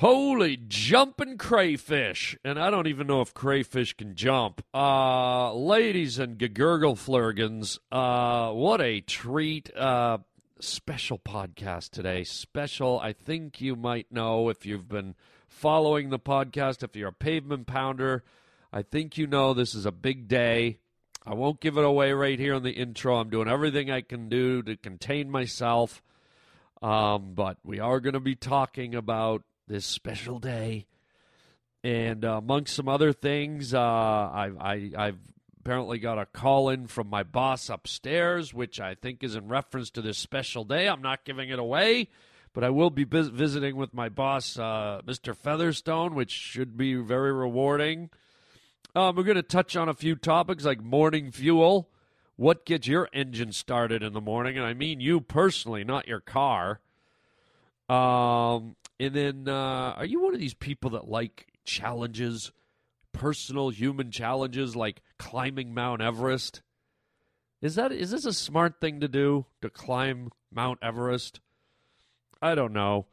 Holy jumping crayfish. And I don't even know if crayfish can jump. Uh, ladies and gurgle flurgans, uh, what a treat. Uh, special podcast today. Special, I think you might know if you've been following the podcast, if you're a pavement pounder, I think you know this is a big day. I won't give it away right here in the intro. I'm doing everything I can do to contain myself. Um, but we are going to be talking about this special day. And uh, amongst some other things, uh, I, I, I've apparently got a call in from my boss upstairs, which I think is in reference to this special day. I'm not giving it away, but I will be vis- visiting with my boss, uh, Mr. Featherstone, which should be very rewarding. Um, we're going to touch on a few topics like morning fuel, what gets your engine started in the morning, and I mean you personally, not your car. Um, and then, uh, are you one of these people that like challenges, personal human challenges like climbing Mount Everest? Is that is this a smart thing to do to climb Mount Everest? I don't know.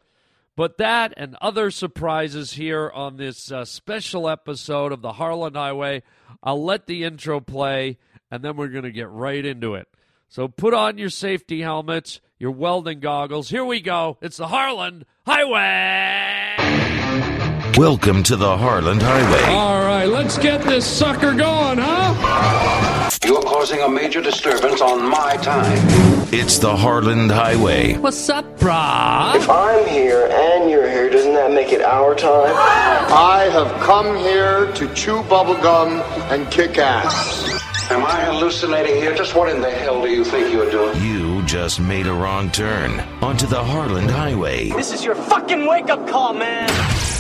But that and other surprises here on this uh, special episode of the Harland Highway. I'll let the intro play and then we're going to get right into it. So put on your safety helmets, your welding goggles. Here we go. It's the Harland Highway. Welcome to the Harland Highway. All right, let's get this sucker going, huh? You're causing a major disturbance on my time. It's the Harland Highway. What's up, brah? If I'm here and you're here, doesn't that make it our time? I have come here to chew bubblegum and kick ass. Am I hallucinating here? Just what in the hell do you think you're doing? You just made a wrong turn onto the Harland Highway. This is your fucking wake up call, man.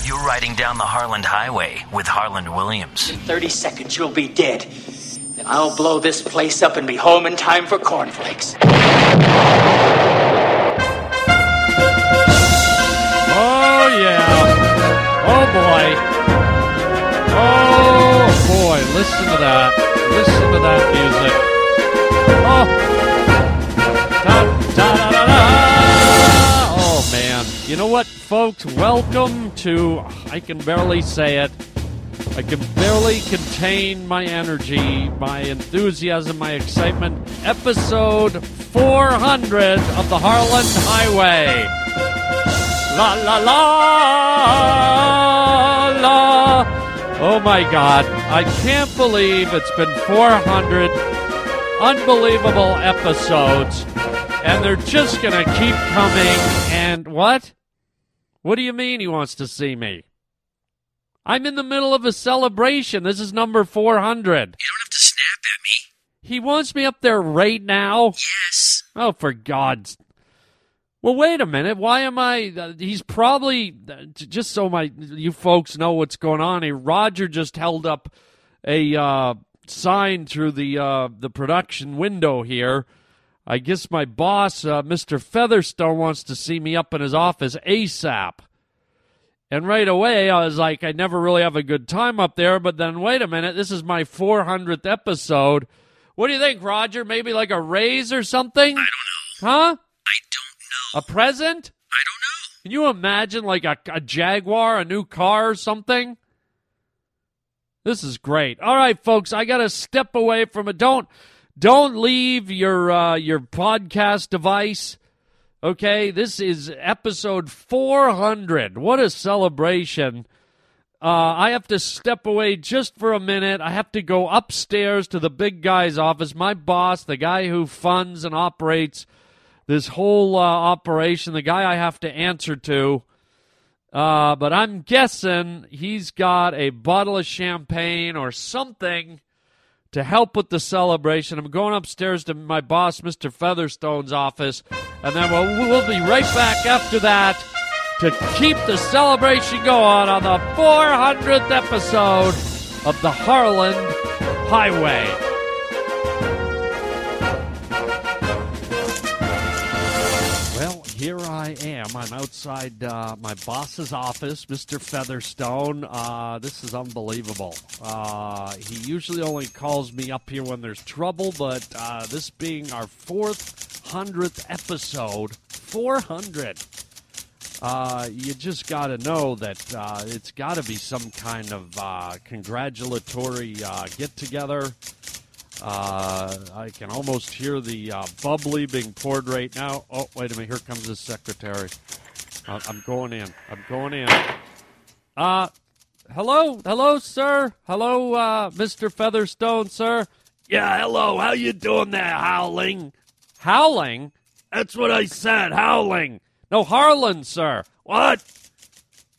You're riding down the Harland Highway with Harland Williams. In 30 seconds, you'll be dead. Then I'll blow this place up and be home in time for cornflakes. Oh, yeah. Oh, boy. Oh, boy. Listen to that. Listen to that music. Oh. Da, da, da, da. Oh, man. You know what, folks? Welcome to, I can barely say it. I can barely contain my energy, my enthusiasm, my excitement. Episode 400 of the Harland Highway. La la la. Oh my God. I can't believe it's been 400 unbelievable episodes, and they're just going to keep coming. And what? What do you mean he wants to see me? I'm in the middle of a celebration. This is number 400. You don't have to snap at me. He wants me up there right now? Yes. Oh, for God's. Well, wait a minute. Why am I? Uh, he's probably uh, just so my you folks know what's going on. here. Roger just held up a uh, sign through the uh, the production window here. I guess my boss, uh, Mr. Featherstone, wants to see me up in his office ASAP. And right away, I was like, I never really have a good time up there. But then, wait a minute, this is my 400th episode. What do you think, Roger? Maybe like a raise or something? I don't know. Huh? I don't know. A present? I don't know. Can you imagine like a, a Jaguar, a new car or something? This is great. All right, folks, I got to step away from it. Don't don't leave your uh, your podcast device. Okay, this is episode 400. What a celebration. Uh, I have to step away just for a minute. I have to go upstairs to the big guy's office. My boss, the guy who funds and operates this whole uh, operation, the guy I have to answer to. Uh, but I'm guessing he's got a bottle of champagne or something to help with the celebration. I'm going upstairs to my boss, Mr. Featherstone's office, and then we'll, we'll be right back after that to keep the celebration going on the 400th episode of the Harland Highway. Here I am. I'm outside uh, my boss's office, Mr. Featherstone. Uh, this is unbelievable. Uh, he usually only calls me up here when there's trouble, but uh, this being our fourth hundredth episode, 400. uh, you just got to know that uh, it's got to be some kind of congratulatory get together. Uh, I can almost hear the uh, bubbly being poured right now. Oh, wait a minute. Here comes the secretary. Uh, I'm going in. I'm going in. Uh, hello, hello, sir. Hello, uh, Mr. Featherstone, sir. Yeah, hello. How you doing there, Howling? Howling? That's what I said, Howling. No, Harlan, sir. What?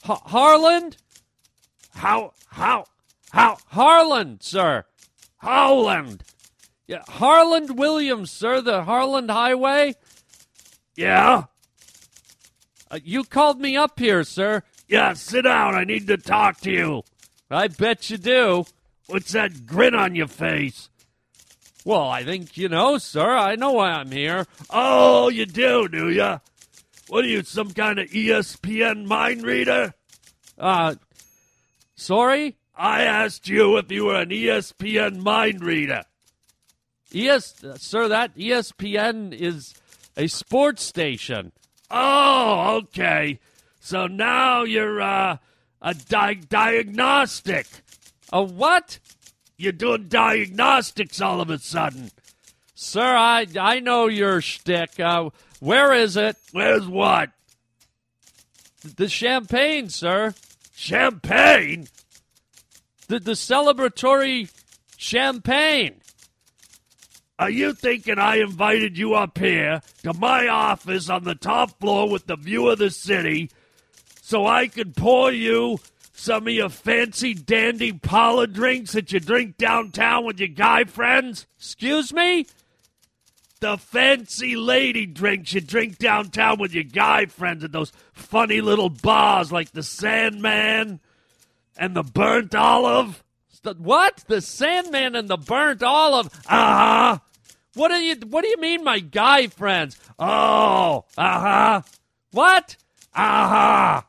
H- Harland? How? How? How? Harland, sir. Howland. Yeah, Harland Williams, sir. The Harland Highway. Yeah. Uh, you called me up here, sir. Yeah, sit down. I need to talk to you. I bet you do. What's that grin on your face? Well, I think you know, sir. I know why I'm here. Oh, you do, do you? What are you, some kind of ESPN mind reader? Uh, sorry? I asked you if you were an ESPN mind reader. Yes, sir, that ESPN is a sports station. Oh, okay. So now you're uh, a di- diagnostic. A what? You're doing diagnostics all of a sudden. Sir, I I know your shtick. Uh, where is it? Where's what? The champagne, sir. Champagne? The the celebratory champagne. Are you thinking I invited you up here to my office on the top floor with the view of the city so I could pour you some of your fancy dandy parlor drinks that you drink downtown with your guy friends? Excuse me? The fancy lady drinks you drink downtown with your guy friends at those funny little bars like the Sandman and the Burnt Olive. The, what? The Sandman and the Burnt Olive? Uh huh. What do you What do you mean, my guy friends? Oh, uh huh. What? Uh huh.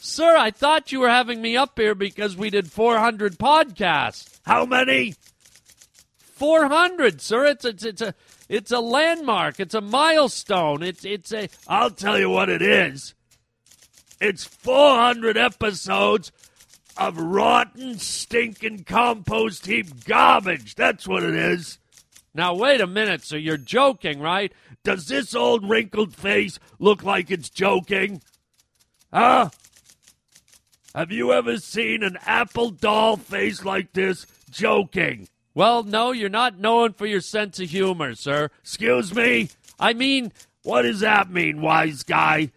Sir, I thought you were having me up here because we did 400 podcasts. How many? 400, sir. It's it's it's a it's a landmark. It's a milestone. It's it's a I'll tell you what it is. It's 400 episodes of rotten, stinking compost heap garbage. That's what it is. Now, wait a minute, so you're joking, right? Does this old wrinkled face look like it's joking? Huh? Have you ever seen an apple doll face like this joking? Well, no, you're not known for your sense of humor, sir. Excuse me? I mean, what does that mean, wise guy?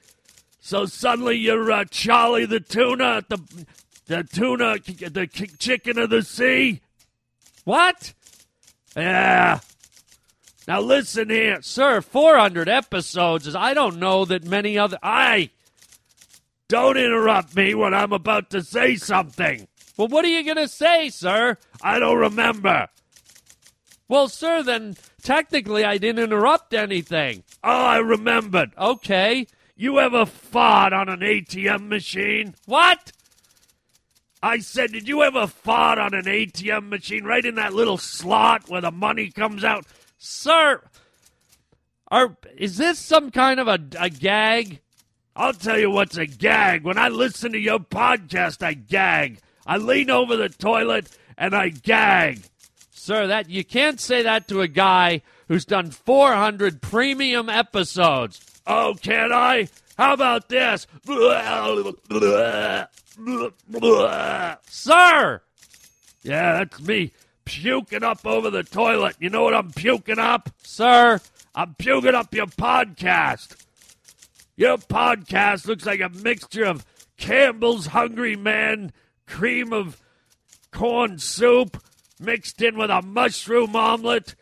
So suddenly you're uh, Charlie the tuna at the the tuna the chicken of the sea? What? Yeah. Now listen here, sir. Four hundred episodes is I don't know that many other. I don't interrupt me when I'm about to say something. Well, what are you going to say, sir? I don't remember. Well, sir, then technically I didn't interrupt anything. Oh, I remembered. Okay. You ever fart on an ATM machine? What? I said, did you ever fart on an ATM machine right in that little slot where the money comes out? Sir, are, is this some kind of a, a gag? I'll tell you what's a gag. When I listen to your podcast, I gag. I lean over the toilet and I gag. Sir, that you can't say that to a guy who's done 400 premium episodes. Oh, can I? How about this? Sir! Yeah, that's me puking up over the toilet. You know what I'm puking up? Sir, I'm puking up your podcast. Your podcast looks like a mixture of Campbell's Hungry Man, cream of corn soup, mixed in with a mushroom omelet,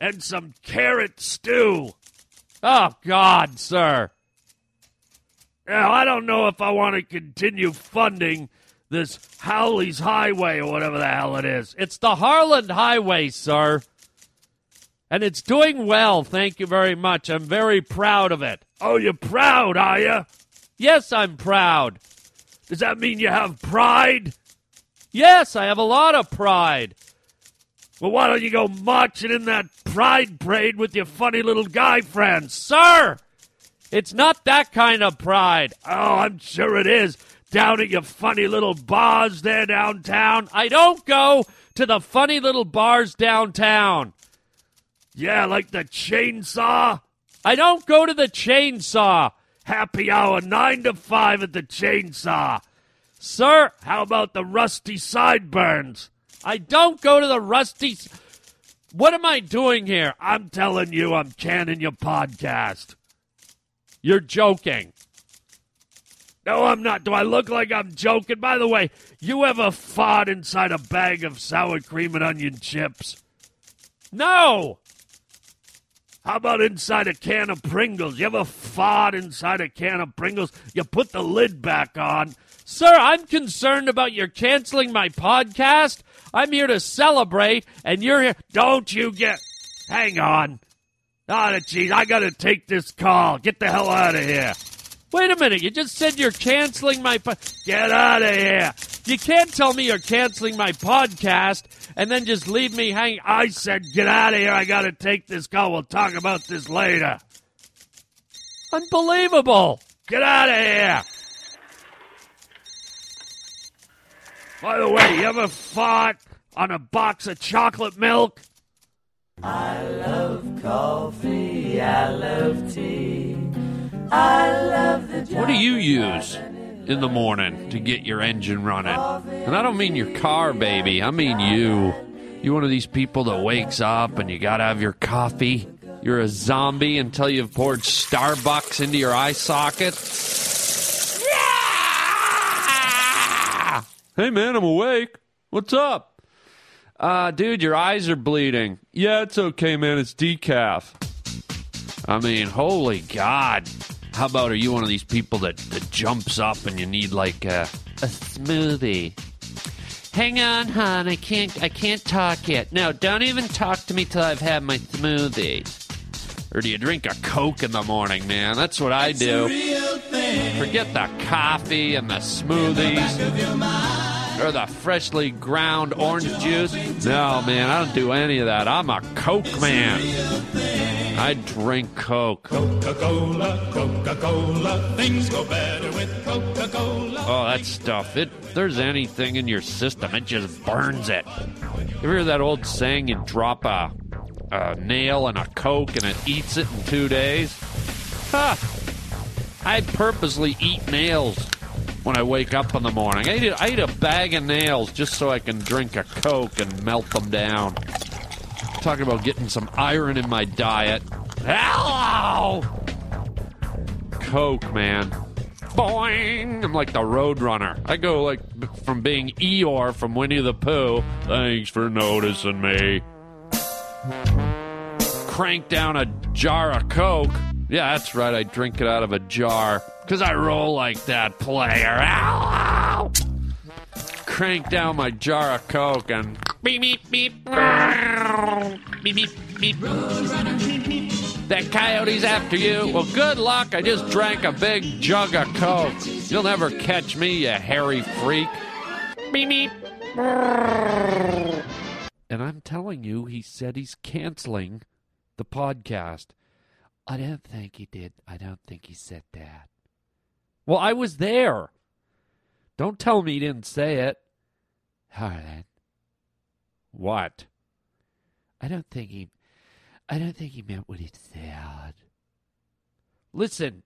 and some carrot stew. Oh, God, sir. Now, I don't know if I want to continue funding this Howley's Highway or whatever the hell it is. It's the Harland Highway, sir. And it's doing well, thank you very much. I'm very proud of it. Oh, you're proud, are you? Yes, I'm proud. Does that mean you have pride? Yes, I have a lot of pride. Well, why don't you go marching in that pride parade with your funny little guy friends? Sir! It's not that kind of pride. Oh, I'm sure it is. Down at your funny little bars there downtown. I don't go to the funny little bars downtown. Yeah, like the chainsaw. I don't go to the chainsaw. Happy hour, 9 to 5 at the chainsaw. Sir, how about the rusty sideburns? I don't go to the rusty. s- What am I doing here? I'm telling you, I'm canning your podcast. You're joking. No, I'm not. Do I look like I'm joking? By the way, you ever fought inside a bag of sour cream and onion chips? No. How about inside a can of Pringles? You ever fought inside a can of Pringles? You put the lid back on. Sir, I'm concerned about your canceling my podcast. I'm here to celebrate, and you're here. Don't you get. Hang on. Ah, oh, geez, I gotta take this call. Get the hell out of here. Wait a minute, you just said you're canceling my. Po- Get out of here. You can't tell me you're canceling my podcast and then just leave me hanging. I said, get out of here. I gotta take this call. We'll talk about this later. Unbelievable. Get out of here. By the way, you ever fought on a box of chocolate milk? What do you use in the morning to get your engine running? And I don't mean your car, baby. I mean you. You one of these people that wakes up and you gotta have your coffee. You're a zombie until you've poured Starbucks into your eye socket. Yeah! Hey man, I'm awake. What's up? Uh, dude, your eyes are bleeding. Yeah, it's okay, man. It's decaf. I mean, holy God. How about are you one of these people that, that jumps up and you need like a, a smoothie? Hang on, hon. I can't I can't talk yet. No, don't even talk to me till I've had my smoothie. Or do you drink a Coke in the morning, man? That's what I do. Forget the coffee and the smoothies or the freshly ground orange juice. No, man, I don't do any of that. I'm a Coke man. I drink Coke. Coca-Cola, Coca-Cola, things go better with Coca-Cola. Oh, that stuff. It there's anything in your system, it just burns it. You ever hear that old saying? You drop a, a nail in a Coke and it eats it in two days. Ha! I purposely eat nails when I wake up in the morning. I eat, eat a bag of nails just so I can drink a Coke and melt them down. Talking about getting some iron in my diet. Hello! Coke, man. Boing! I'm like the Roadrunner. I go like from being Eeyore from Winnie the Pooh. Thanks for noticing me. Crank down a jar of Coke. Yeah, that's right. I drink it out of a jar because I roll like that player. Hello! Crank down my jar of Coke and beep beep beep beep beep beep. That coyote's after you. Well, good luck. I just drank a big jug of Coke. You'll never catch me, you hairy freak. Beep beep. And I'm telling you, he said he's canceling the podcast. I don't think he did. I don't think he said that. Well, I was there. Don't tell me he didn't say it. Right. What? I don't think he. I don't think he meant what he said. Listen,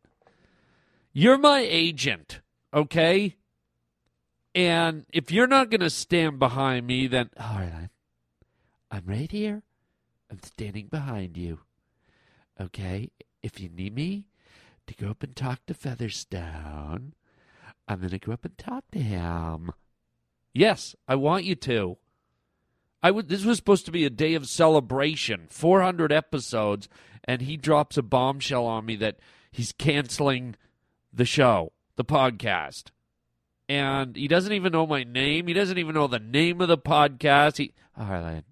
you're my agent, okay? And if you're not going to stand behind me, then right, I'm right here. I'm standing behind you. Okay? If you need me to go up and talk to Featherstone, I'm going to go up and talk to him. Yes, I want you to. I would. This was supposed to be a day of celebration, 400 episodes, and he drops a bombshell on me that he's canceling the show, the podcast, and he doesn't even know my name. He doesn't even know the name of the podcast. He, Harland,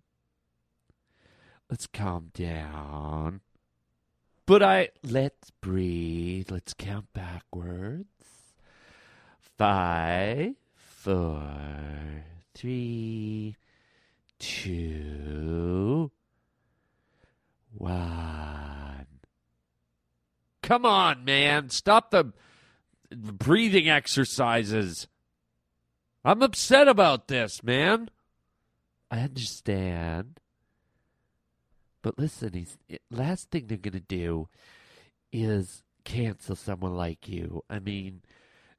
let's calm down. But I let's breathe. Let's count backwards. Five, four, three, two, one. come on, man. Stop the breathing exercises. I'm upset about this, man. I understand. But listen, he's eh, last thing they're gonna do is cancel someone like you. I mean,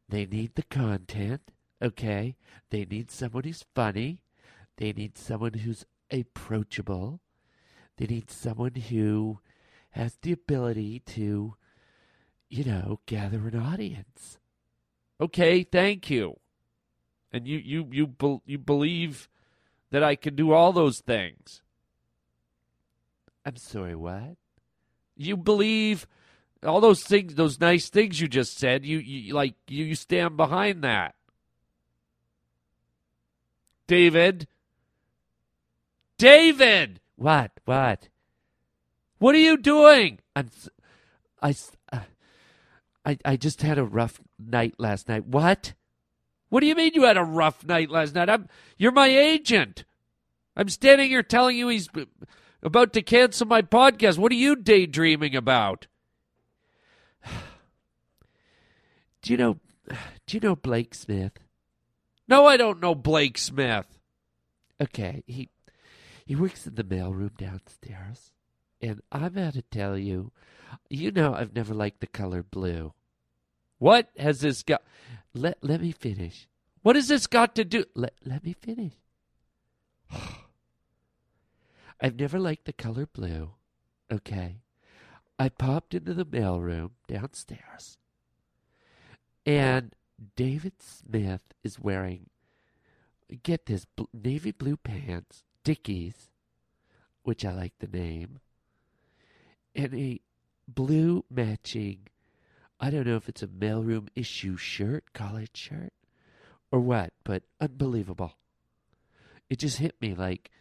they need the content, okay? They need someone who's funny. They need someone who's approachable. They need someone who has the ability to, you know, gather an audience. Okay, thank you. And you you you be, you believe that I can do all those things. I'm sorry, what? You believe all those things, those nice things you just said. You, you like you, you stand behind that, David. David, what? What? What are you doing? I'm. I. Uh, I. I just had a rough night last night. What? What do you mean you had a rough night last night? I'm. You're my agent. I'm standing here telling you he's about to cancel my podcast. What are you daydreaming about? Do you know do you know Blake Smith? No, I don't know Blake Smith. Okay, he he works in the mailroom downstairs. And I'm going to tell you, you know I've never liked the color blue. What has this got let let me finish. What has this got to do let let me finish. I've never liked the color blue. Okay. I popped into the mailroom downstairs, and David Smith is wearing, get this, navy blue pants, Dickies, which I like the name, and a blue matching, I don't know if it's a mailroom issue shirt, collared shirt, or what, but unbelievable. It just hit me like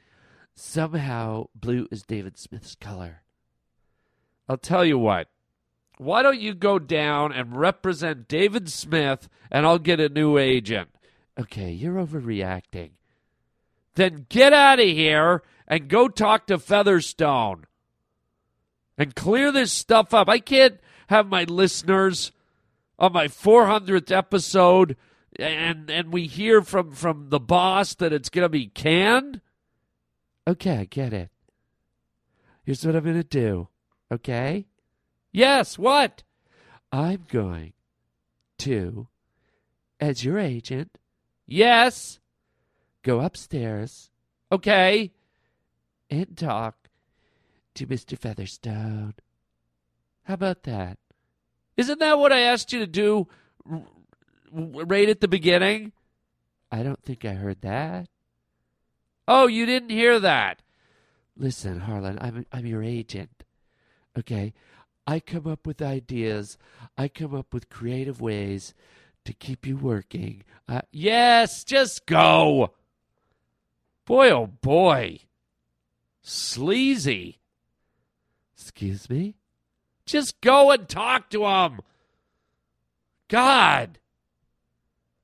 somehow blue is David Smith's color. I'll tell you what. Why don't you go down and represent David Smith and I'll get a new agent? Okay, you're overreacting. Then get out of here and go talk to Featherstone and clear this stuff up. I can't have my listeners on my 400th episode and and we hear from from the boss that it's going to be canned. Okay, I get it. Here's what I'm going to do. Okay? Yes, what? I'm going to, as your agent, yes, go upstairs, okay, and talk to Mr. Featherstone. How about that? Isn't that what I asked you to do right at the beginning? I don't think I heard that. Oh, you didn't hear that. Listen, Harland, I'm I'm your agent. Okay? I come up with ideas. I come up with creative ways to keep you working. Uh, yes, just go. Boy, oh boy. Sleazy. Excuse me? Just go and talk to him. God.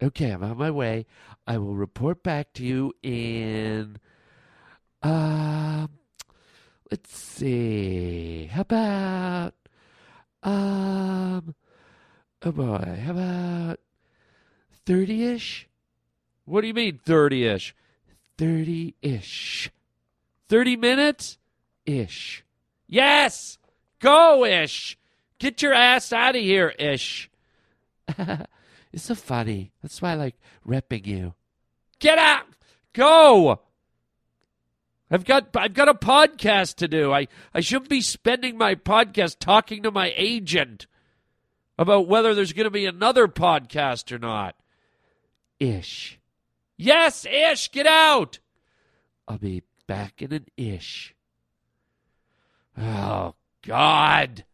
Okay, I'm on my way. I will report back to you in. Um. Let's see. How about um oh boy, how about thirty ish? What do you mean thirty ish? Thirty ish. Thirty minutes? Ish. Yes! Go ish! Get your ass out of here, ish. it's so funny. That's why I like repping you. Get out! Go! I've got I've got a podcast to do. I, I shouldn't be spending my podcast talking to my agent about whether there's going to be another podcast or not. Ish. Yes, ish, get out. I'll be back in an ish. Oh God.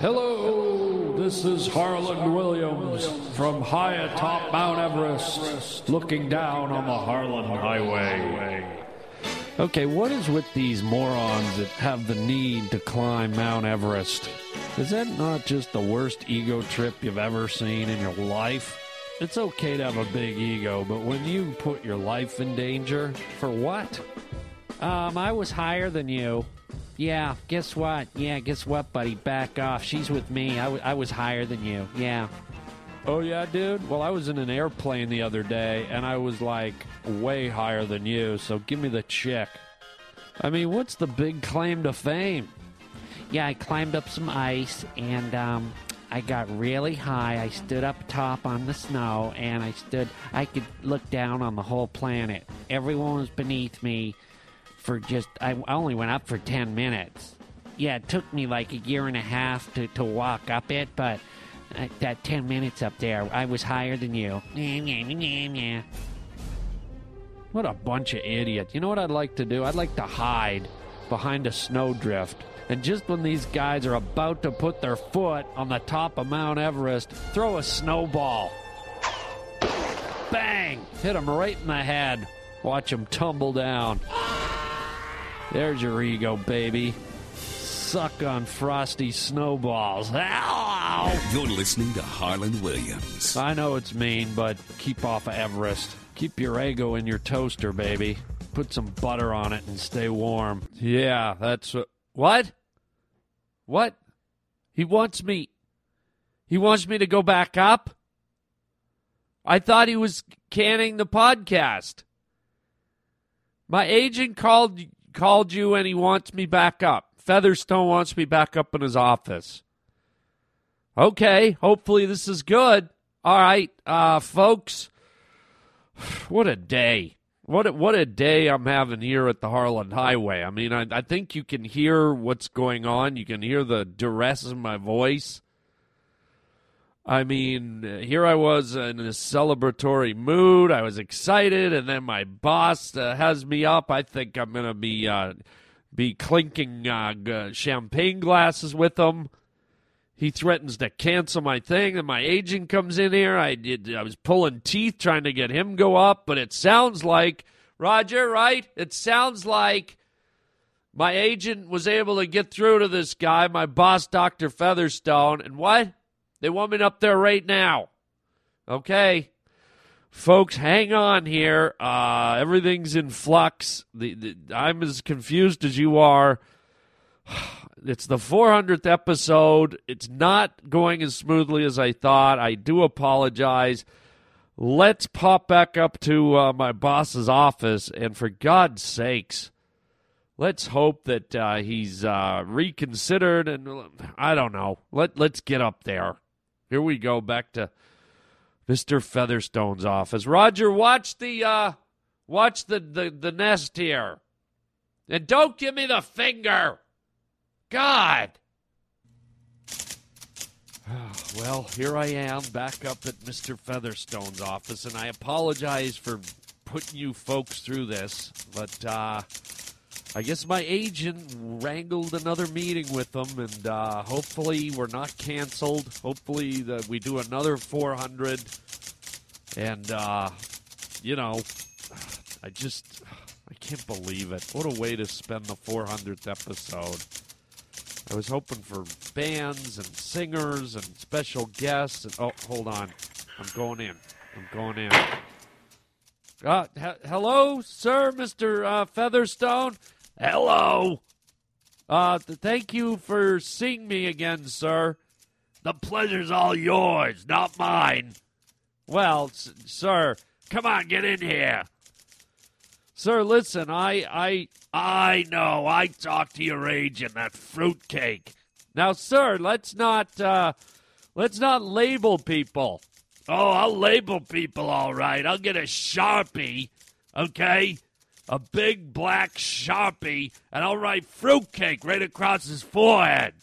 Hello, this is Harland Williams from high atop Mount Everest, looking down on the Harland Highway. Okay, what is with these morons that have the need to climb Mount Everest? Is that not just the worst ego trip you've ever seen in your life? It's okay to have a big ego, but when you put your life in danger, for what? Um, I was higher than you. Yeah. Guess what? Yeah, guess what, buddy? Back off. She's with me. I, w- I was higher than you. Yeah. Oh, yeah, dude? Well, I was in an airplane the other day, and I was like way higher than you, so give me the chick. I mean, what's the big claim to fame? Yeah, I climbed up some ice, and um, I got really high. I stood up top on the snow, and I stood, I could look down on the whole planet. Everyone was beneath me for just, I only went up for 10 minutes. Yeah, it took me like a year and a half to, to walk up it, but uh, that 10 minutes up there, I was higher than you. What a bunch of idiots. You know what I'd like to do? I'd like to hide behind a snowdrift. And just when these guys are about to put their foot on the top of Mount Everest, throw a snowball. Bang! Hit them right in the head. Watch them tumble down. There's your ego, baby. Suck on frosty snowballs. Ow! You're listening to Harland Williams. I know it's mean, but keep off of Everest. Keep your ego in your toaster, baby. Put some butter on it and stay warm. Yeah, that's what. What? What? He wants me. He wants me to go back up? I thought he was canning the podcast. My agent called called you and he wants me back up. Featherstone wants me back up in his office. Okay, hopefully this is good. All right, uh folks. What a day. What a, what a day I'm having here at the Harland Highway. I mean, I, I think you can hear what's going on. You can hear the duress in my voice. I mean, here I was in a celebratory mood. I was excited, and then my boss uh, has me up. I think I'm gonna be uh, be clinking uh, champagne glasses with him. He threatens to cancel my thing, and my agent comes in here. I did. I was pulling teeth trying to get him go up, but it sounds like Roger, right? It sounds like my agent was able to get through to this guy, my boss, Doctor Featherstone, and what? They want me up there right now. Okay. Folks, hang on here. Uh, everything's in flux. The, the, I'm as confused as you are. It's the 400th episode. It's not going as smoothly as I thought. I do apologize. Let's pop back up to uh, my boss's office, and for God's sakes, let's hope that uh, he's uh, reconsidered. And I don't know. Let Let's get up there. Here we go back to Mr. Featherstone's office. Roger, watch the uh, watch the, the the nest here, and don't give me the finger. God. Well, here I am back up at Mr. Featherstone's office, and I apologize for putting you folks through this, but uh, I guess my agent wrangled another meeting with them, and uh, hopefully we're not canceled. Hopefully that we do another 400, and uh, you know, I just I can't believe it. What a way to spend the 400th episode. I was hoping for bands and singers and special guests. And oh, hold on, I'm going in. I'm going in. Uh, he- hello, sir, Mister uh, Featherstone. Hello. Uh, th- thank you for seeing me again, sir. The pleasure's all yours, not mine. Well, s- sir, come on, get in here. Sir, listen, I, I, I know. I talked to your agent, that fruitcake. Now, sir, let's not, uh, let's not label people. Oh, I'll label people, all right. I'll get a sharpie, okay, a big black sharpie, and I'll write fruitcake right across his forehead.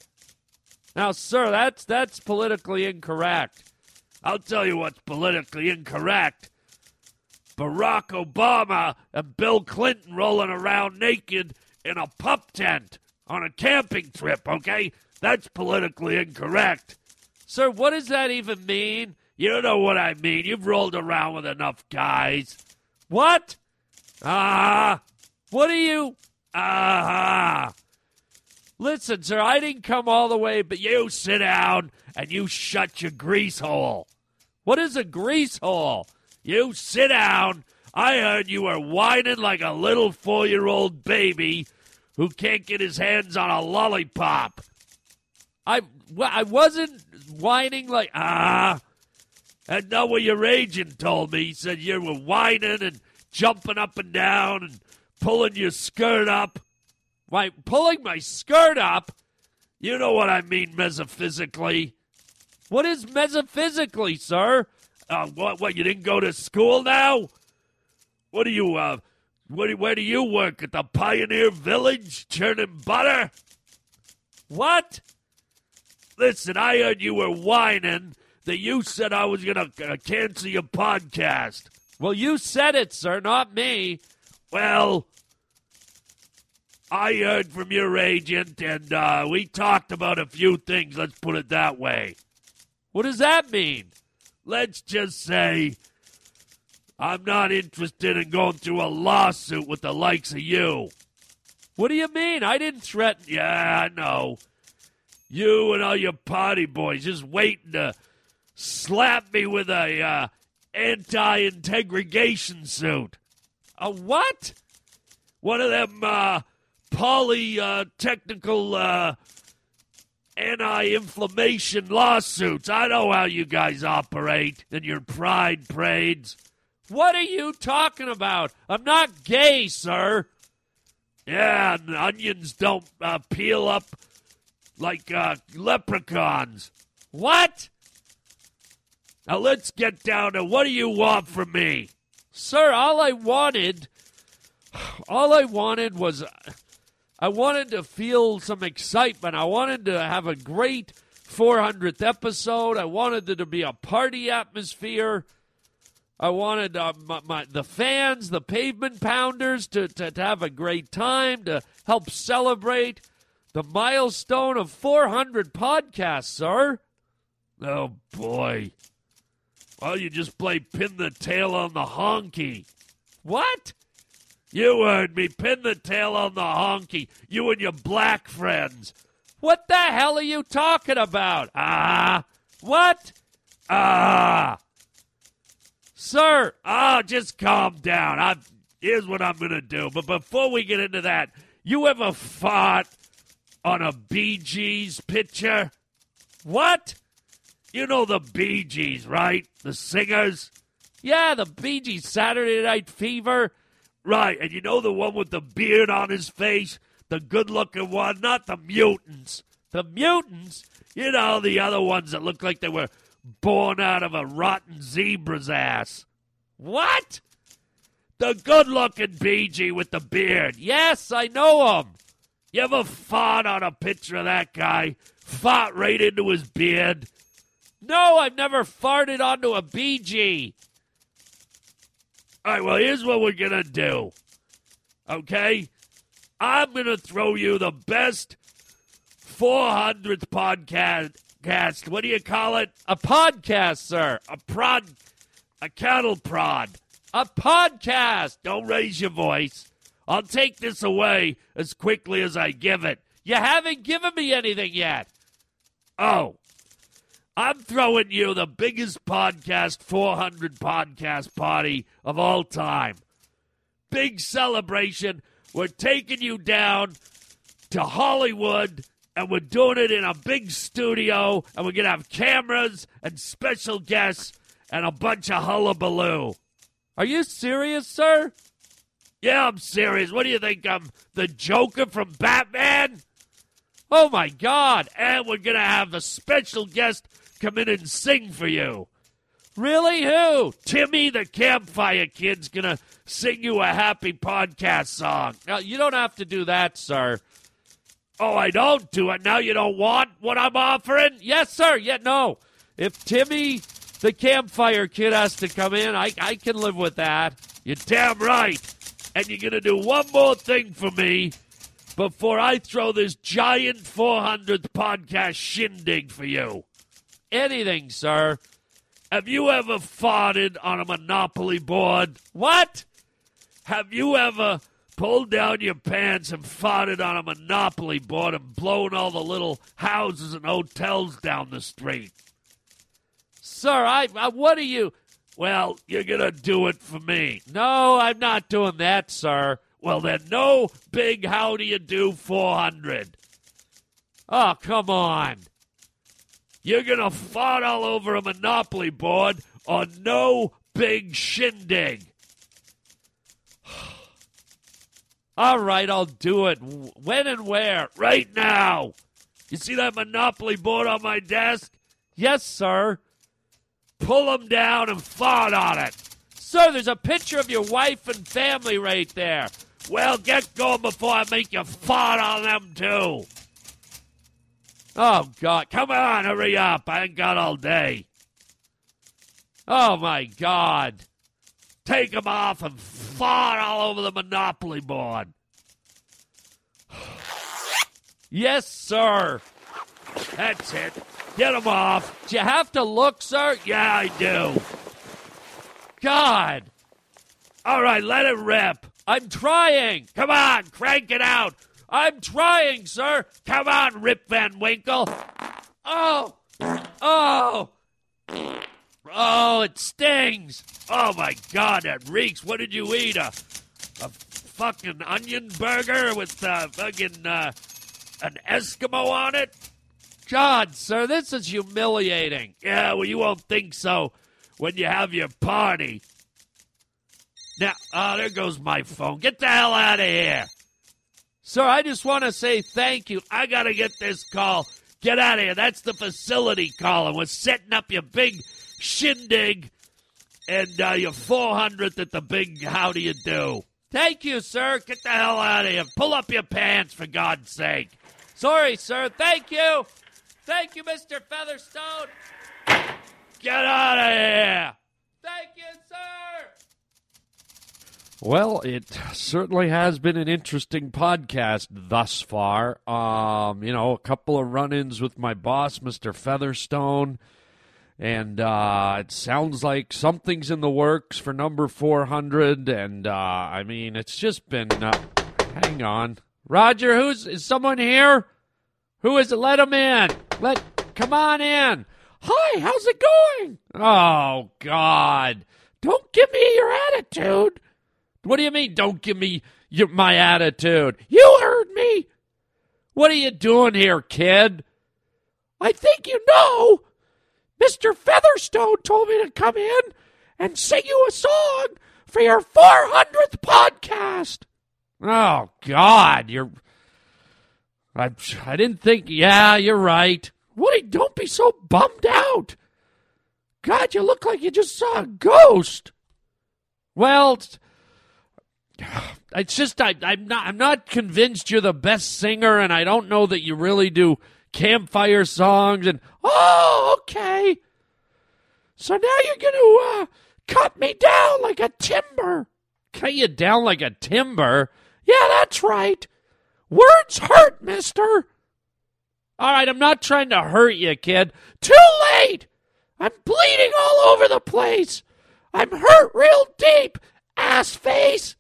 Now, sir, that's that's politically incorrect. I'll tell you what's politically incorrect. Barack Obama and Bill Clinton rolling around naked in a pup tent on a camping trip, okay? That's politically incorrect. Sir, what does that even mean? You don't know what I mean. You've rolled around with enough guys. What? Ah, what are you? Ah. Listen, sir, I didn't come all the way, but you sit down and you shut your grease hole. What is a grease hole? You sit down. I heard you were whining like a little four year old baby who can't get his hands on a lollipop. I, I wasn't whining like, ah. And not what your agent told me. He said you were whining and jumping up and down and pulling your skirt up. Why, pulling my skirt up? You know what I mean metaphysically. What is metaphysically, sir? Uh, what, what, you didn't go to school now? What do you, uh, what, where do you work? At the Pioneer Village, churning butter? What? Listen, I heard you were whining that you said I was to uh, cancel your podcast. Well, you said it, sir, not me. Well, I heard from your agent, and uh, we talked about a few things. Let's put it that way. What does that mean? Let's just say I'm not interested in going through a lawsuit with the likes of you. What do you mean? I didn't threaten. Yeah, I know. You and all your party boys just waiting to slap me with a uh, anti-integration suit. A what? One of them uh, poly uh, technical uh, anti-inflammation lawsuits. I know how you guys operate in your pride parades. What are you talking about? I'm not gay, sir. Yeah, and onions don't uh, peel up like uh, leprechauns. What? Now let's get down to what do you want from me? Sir, all I wanted, all I wanted was, I wanted to feel some excitement. I wanted to have a great 400th episode. I wanted there to be a party atmosphere. I wanted uh, my, my, the fans, the pavement pounders, to, to, to have a great time, to help celebrate the milestone of 400 podcasts, sir. Oh, boy. Well, you just play pin the tail on the honky. What? You heard me. Pin the tail on the honky. You and your black friends. What the hell are you talking about? Ah. What? Ah. Sir, ah, just calm down. i here's what I'm going to do. But before we get into that, you ever fought on a Bee Gees picture? What? You know the Bee Gees, right? The singers? Yeah, the Bee Gees, Saturday Night Fever. Right, and you know the one with the beard on his face? The good looking one, not the mutants. The mutants? You know, the other ones that look like they were born out of a rotten zebra's ass. What? The good looking BG with the beard. Yes, I know him. You ever fought on a picture of that guy? Fought right into his beard? No, I've never farted onto a BG. All right, well, here's what we're going to do. Okay? I'm going to throw you the best 400th podcast. What do you call it? A podcast, sir. A prod. A cattle prod. A podcast. Don't raise your voice. I'll take this away as quickly as I give it. You haven't given me anything yet. Oh, I'm throwing you the biggest podcast 400 podcast party of all time. Big celebration. We're taking you down to Hollywood and we're doing it in a big studio and we're going to have cameras and special guests and a bunch of hullabaloo. Are you serious, sir? Yeah, I'm serious. What do you think? I'm the Joker from Batman? Oh my God. And we're going to have a special guest come in and sing for you. Really? Who? Timmy the Campfire Kid's going to sing you a happy podcast song. Now, you don't have to do that, sir. Oh, I don't do it. Now you don't want what I'm offering? Yes, sir. Yeah, no. If Timmy the Campfire Kid has to come in, I, I can live with that. You're damn right. And you're going to do one more thing for me before I throw this giant 400th podcast shindig for you. Anything, sir. Have you ever farted on a Monopoly board? What? Have you ever pulled down your pants and farted on a Monopoly board and blown all the little houses and hotels down the street? Sir, I, I what are you? Well, you're going to do it for me. No, I'm not doing that, sir. Well, then, no big how do you do 400. Oh, come on. You're going to fart all over a Monopoly board on no big shindig. All right, I'll do it. When and where? Right now. You see that Monopoly board on my desk? Yes, sir. Pull them down and fart on it. Sir, there's a picture of your wife and family right there. Well, get going before I make you fart on them, too. Oh, God. Come on, hurry up. I ain't got all day. Oh, my God. Take them off and fart all over the Monopoly board. Yes, sir. That's it. Get them off. Do you have to look, sir? Yeah, I do. God. All right, let it rip. I'm trying. Come on, crank it out. I'm trying, sir. Come on, Rip Van Winkle. Oh. Oh. Oh, it stings. Oh, my God, that reeks. What did you eat? A, a fucking onion burger with uh, fucking uh, an Eskimo on it? God, sir, this is humiliating. Yeah, well, you won't think so when you have your party. Now, oh, there goes my phone. Get the hell out of here. Sir, I just want to say thank you. I got to get this call. Get out of here. That's the facility calling. We're setting up your big shindig and uh, your 400th at the big how do you do. Thank you, sir. Get the hell out of here. Pull up your pants, for God's sake. Sorry, sir. Thank you. Thank you, Mr. Featherstone. Get out of here. Thank you, sir. Well, it certainly has been an interesting podcast thus far. Um, you know, a couple of run-ins with my boss, Mr. Featherstone, and uh, it sounds like something's in the works for number 400. And uh, I mean, it's just been. Uh, hang on, Roger. Who's is someone here? Who is it? Let him in. Let come on in. Hi, how's it going? Oh God! Don't give me your attitude. What do you mean? Don't give me your, my attitude. You heard me. What are you doing here, kid? I think you know. Mr. Featherstone told me to come in and sing you a song for your 400th podcast. Oh, God. You're. I, I didn't think. Yeah, you're right. Woody, don't be so bummed out. God, you look like you just saw a ghost. Well, it's, just I, I'm not I'm not convinced you're the best singer, and I don't know that you really do campfire songs. And oh, okay. So now you're gonna uh, cut me down like a timber. Cut you down like a timber? Yeah, that's right. Words hurt, Mister. All right, I'm not trying to hurt you, kid. Too late. I'm bleeding all over the place. I'm hurt real deep, ass face.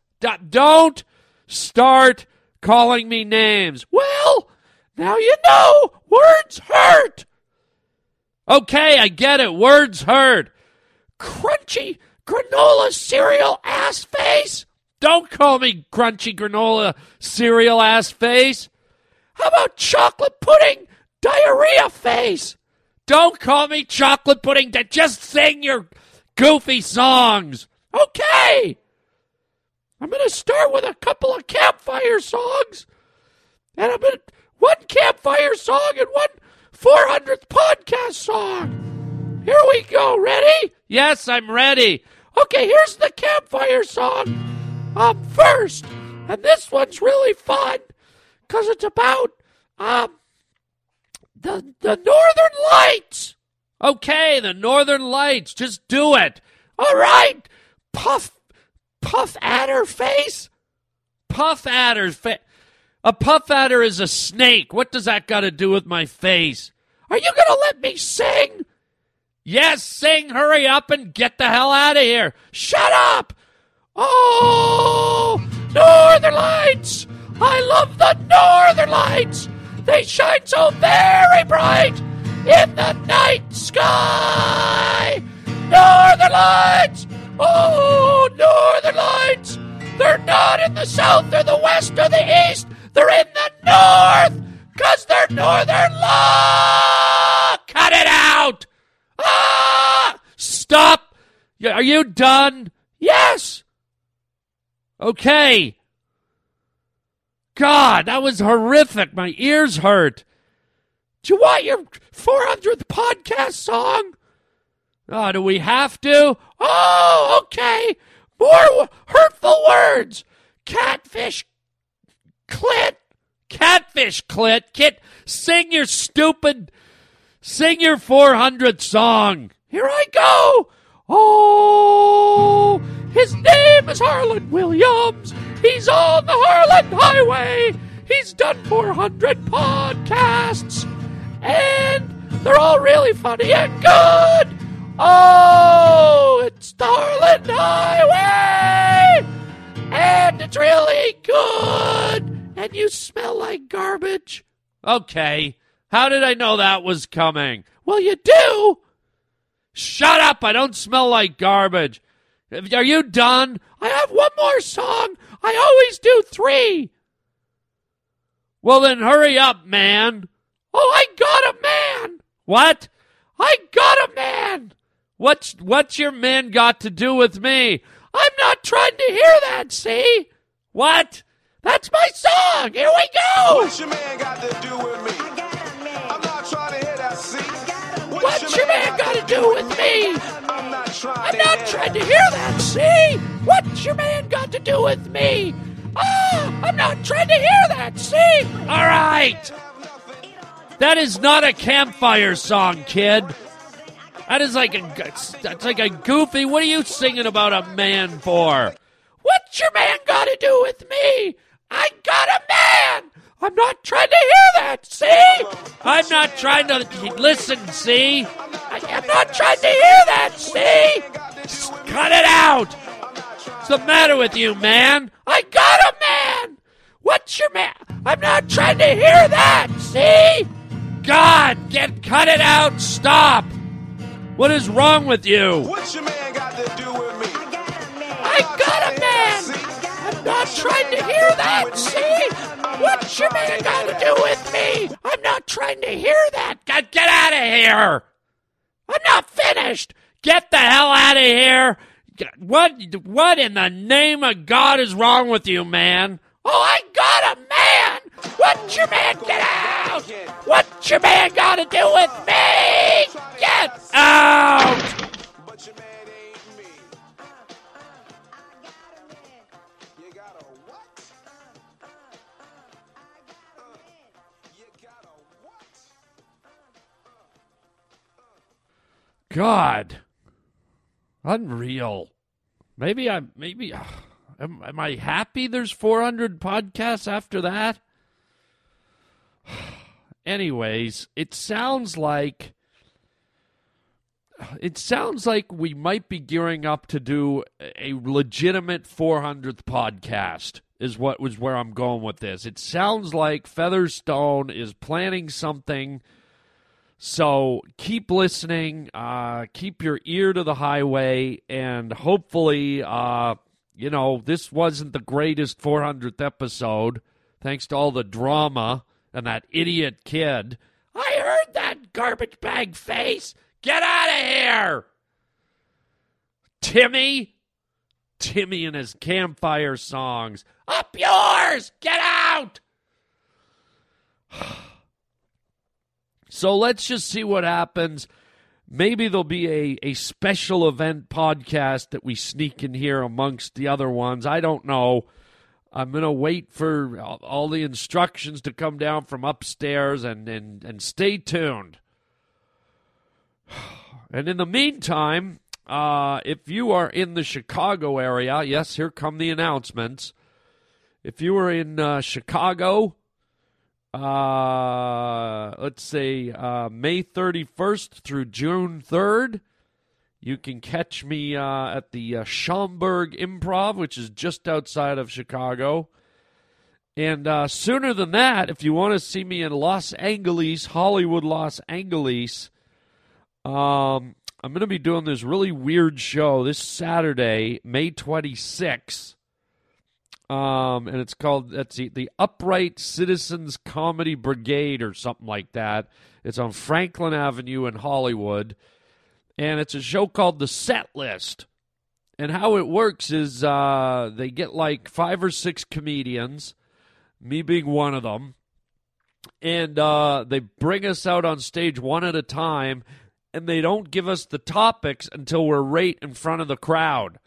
Don't start calling me names. Well, now you know words hurt. Okay, I get it. Words hurt. Crunchy granola cereal ass face. Don't call me crunchy granola cereal ass face. How about chocolate pudding diarrhea face? Don't call me chocolate pudding. Just sing your goofy songs. Okay. I'm going to start with a couple of campfire songs. And I'm going to one campfire song and one 400th podcast song. Here we go. Ready? Yes, I'm ready. Okay, here's the campfire song um, first. And this one's really fun because it's about um, the, the Northern Lights. Okay, the Northern Lights. Just do it. All right. Puff puff adder face? Puff adder's face. A puff adder is a snake. What does that got to do with my face? Are you going to let me sing? Yes, sing. Hurry up and get the hell out of here. Shut up. Oh, Northern Lights. I love the Northern Lights. They shine so very bright in the night sky. Northern Lights. Oh, Northern Lights, They're not in the south or the west or the east. They're in the north because they're northern law. Cut it out. Ah! Stop. Are you done? Yes. Okay. God, that was horrific. My ears hurt. Do you want your 400th podcast song? Oh, do we have to? Oh, okay. More hurtful words. Catfish clit. Catfish clit. Kit, sing your stupid, sing your 400th song. Here I go. Oh, his name is Harland Williams. He's on the Harland Highway. He's done 400 podcasts. And they're all really funny and good. Oh, it's Harland Highway. And it's really good. And you smell like garbage. Okay. How did I know that was coming? Well, you do. Shut up. I don't smell like garbage. Are you done? I have one more song. I always do three. Well, then hurry up, man. Oh, I got a man. What? I got a man. What's what's your man got to do with me? I'm not trying to hear that, see? What? That's my song. Here we go. What's your man got to do with me? I'm not trying to hear that, see? What's your man got to do with me? I'm not trying I'm to not hear trying to hear that, see? What's your man got to do with me? Ah, I'm not trying to hear that, see? All right. That is not a campfire song, kid. That is like a that's like a goofy. What are you singing about a man for? What's your man got to do with me? I got a man. I'm not trying to hear that. See? I'm not trying to listen. See? I, am not trying to hear that. See? Just cut it out. What's the matter with you, man? I got a man. What's your man? I'm not trying to hear that. See? God, get cut it out. Stop. What is wrong with you? What's your man got to do with me? I got a man. I'm not trying to hear that. See? What's your man got to do with me? I'm not trying to hear that. God, get out of here. I'm not finished. Get the hell out of here. What? What in the name of God is wrong with you, man? Oh, I got a man. What's your man? Get out. What's your man got to do with me? Get out. God, unreal. Maybe I maybe uh, am, am I happy? There's 400 podcasts after that. Anyways, it sounds like it sounds like we might be gearing up to do a legitimate 400th podcast is what was where I'm going with this. It sounds like Featherstone is planning something so keep listening, uh, keep your ear to the highway, and hopefully, uh, you know, this wasn't the greatest 400th episode, thanks to all the drama and that idiot kid. I heard that garbage bag face. Get out of here! Timmy? Timmy and his campfire songs. Up yours! Get out! So let's just see what happens. Maybe there'll be a, a special event podcast that we sneak in here amongst the other ones. I don't know. I'm going to wait for all, the instructions to come down from upstairs and, and, and stay tuned. And in the meantime, uh, if you are in the Chicago area, yes, here come the announcements. If you are in uh, Chicago, uh, let's say uh, May 31st through June 3rd. You can catch me uh, at the uh, Schaumburg Improv, which is just outside of Chicago. And uh, sooner than that, if you want to see me in Los Angeles, Hollywood, Los Angeles, um, I'm going to be doing this really weird show this Saturday, May 26th Um, and it's called that's the, the Upright Citizens Comedy Brigade or something like that. It's on Franklin Avenue in Hollywood, and it's a show called The Set List. And how it works is uh, they get like five or six comedians, me being one of them, and uh, they bring us out on stage one at a time, and they don't give us the topics until we're right in front of the crowd.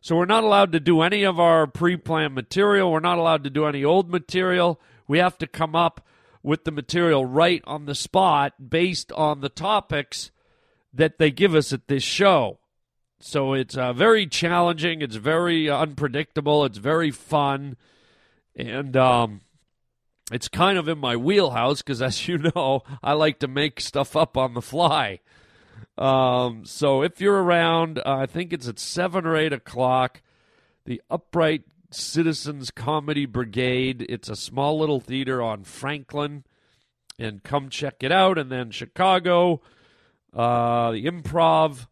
So we're not allowed to do any of our pre planned material. We're not allowed to do any old material. We have to come up with the material right on the spot based on the topics that they give us at this show. So it's uh, very challenging. It's very unpredictable. It's very fun. And um, it's kind of in my wheelhouse because, as you know, I like to make stuff up on the fly. Um, so if you're around, uh, I think it's at 7 or 8 o'clock, the Upright Citizens Comedy Brigade. It's a small little theater on Franklin. And come check it out. And then Chicago, uh, the Improv,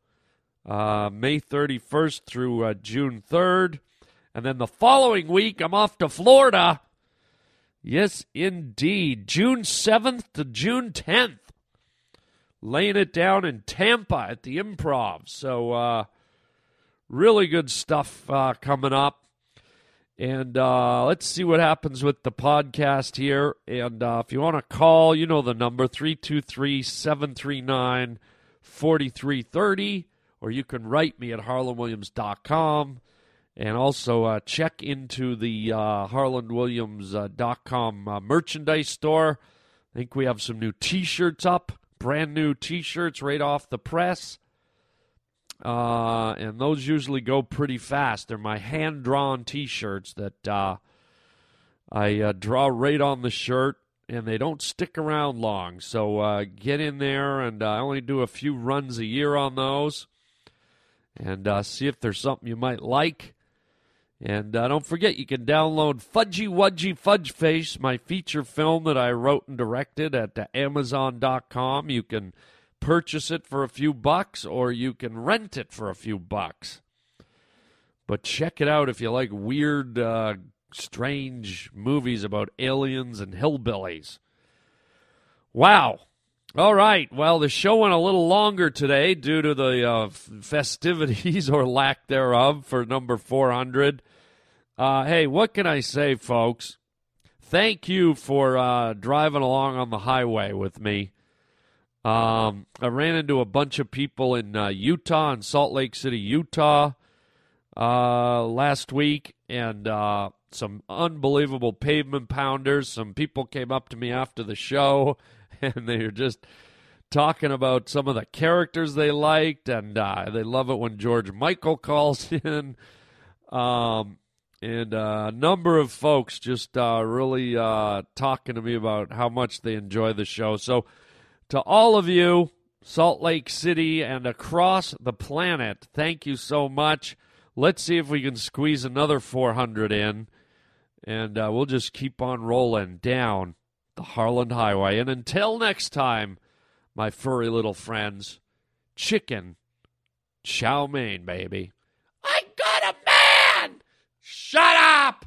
uh, May 31st through uh, June 3rd. And then the following week, I'm off to Florida. Yes, indeed. June 7th to June 10th laying it down in Tampa at the Improv. So, uh, really good stuff uh, coming up. And uh, let's see what happens with the podcast here. And uh, if you want to call, you know the number 323 739 4330, or you can write me at harlandwilliams.com. And also uh, check into the uh, harlandwilliams.com uh, merchandise store. I think we have some new t shirts up brand new T-shirts right off the press, uh, and those usually go pretty fast. They're my hand-drawn T-shirts that uh, I uh, draw right on the shirt, and they don't stick around long. So uh, get in there, and uh, I only do a few runs a year on those, and uh, see if there's something you might like. And don't forget, you can download Fudgy Wudgy Fudge Face, my feature film that I wrote and directed at Amazon.com. You can purchase it for a few bucks or you can rent it for a few bucks. But check it out if you like weird, uh, strange movies about aliens and hillbillies. Wow. All right. Well, the show went a little longer today due to the uh, festivities or lack thereof for number 400. Uh, hey, what can I say, folks? Thank you for uh, driving along on the highway with me. Um, I ran into a bunch of people in uh, Utah and Salt Lake City, Utah, uh, last week, and uh, some unbelievable pavement pounders. Some people came up to me after the show and they were just talking about some of the characters they liked, and uh, they love it when George Michael calls in. Um, and uh, a number of folks just uh, really talking to me about how much they enjoy the show. So, to all of you, Salt Lake City and across the planet, thank you so much. Let's see if we can squeeze another 400 in, and uh, we'll just keep on rolling down the Harland Highway. And until next time, my furry little friends, chicken, chow mein, baby. I got a man! Shut up!